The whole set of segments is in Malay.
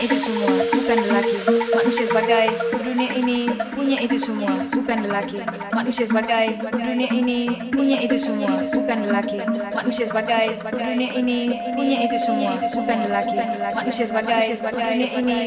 itu semua, bukan lelaki. Manusia sebagai dunia ini punya itu semua, bukan lelaki. Manusia sebagai dunia ini punya itu semua, bukan lelaki. Manusia sebagai dunia ini punya itu semua, bukan lelaki. Manusia sebagai dunia ini.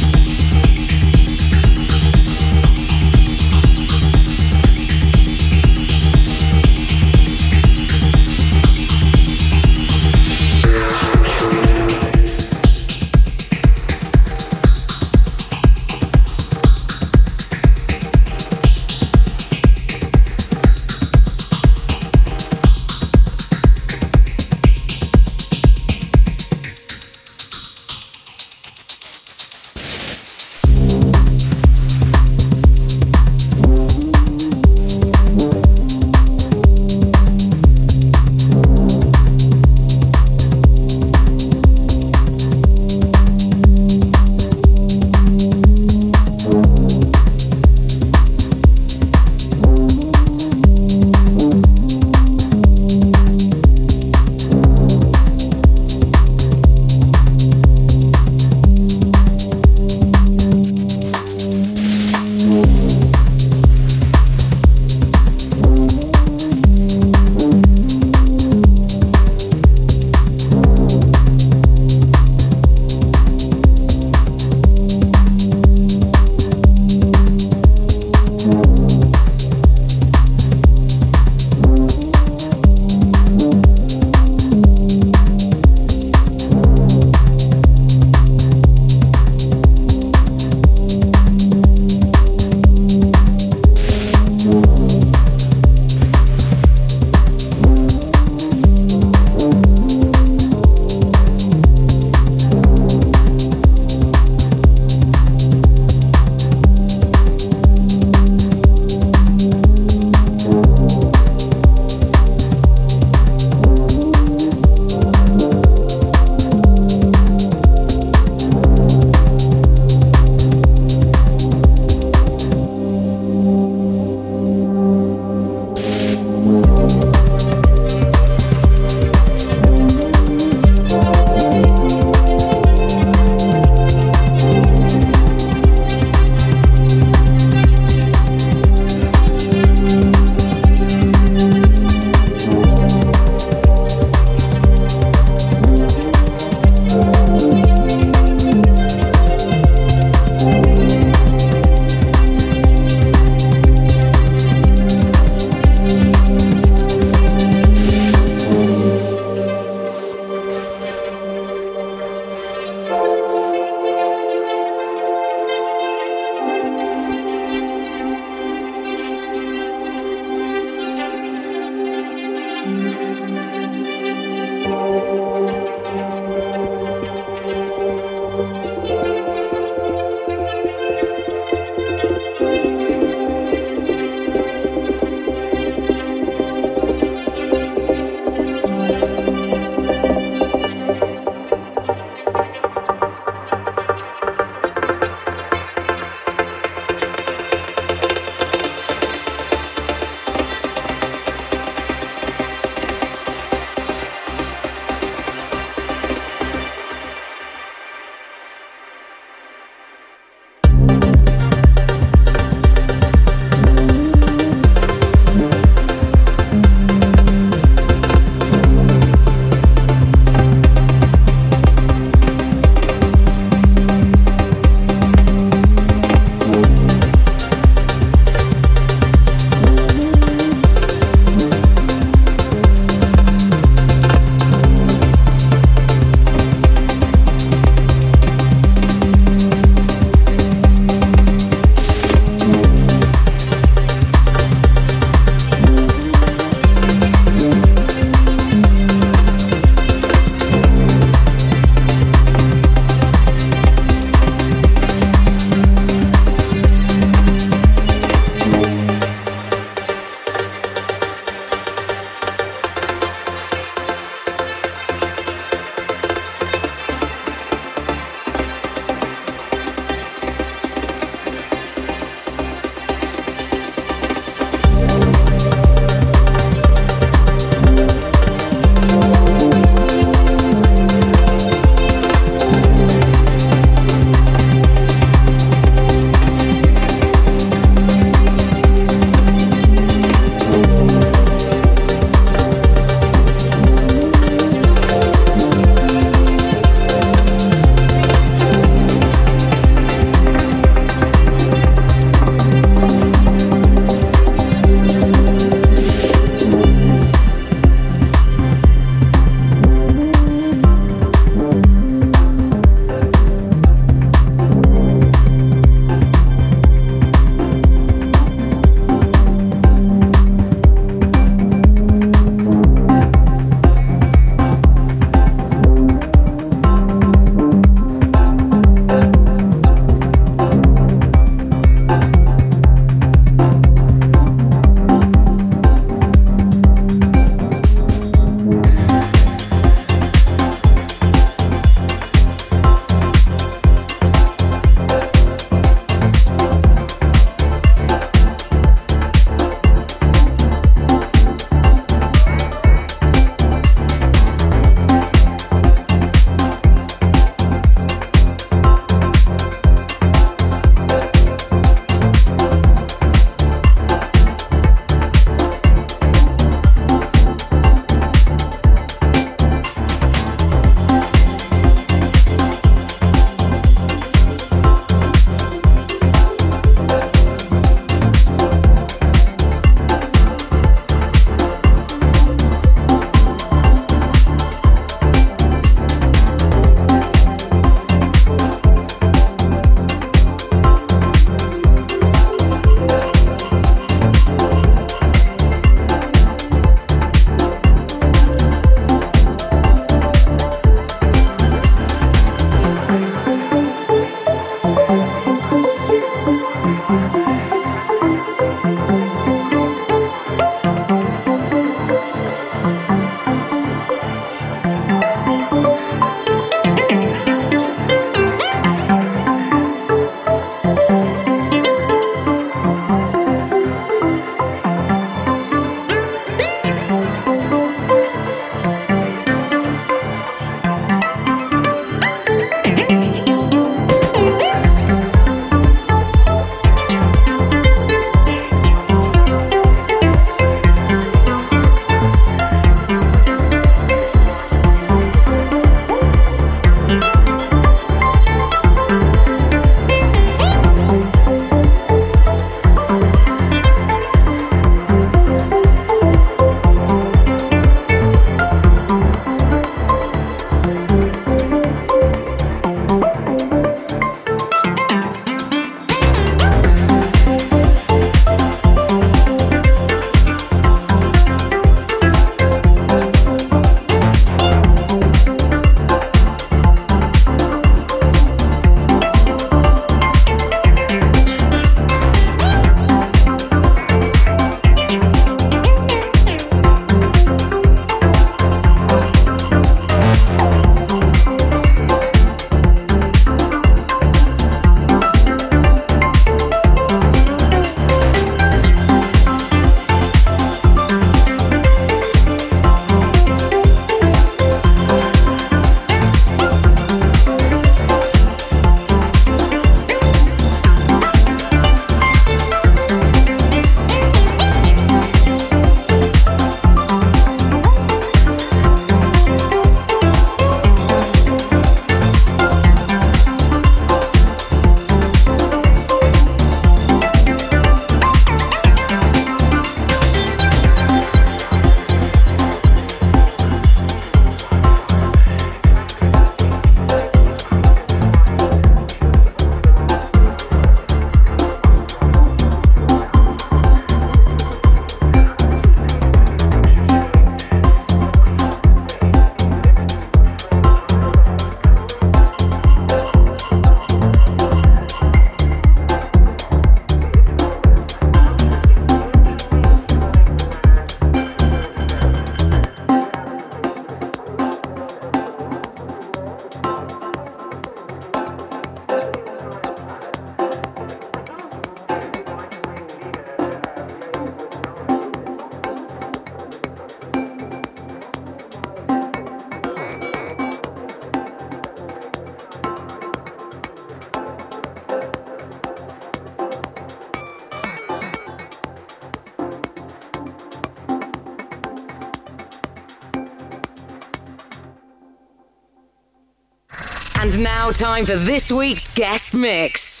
Time for this week's guest mix.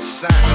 sign.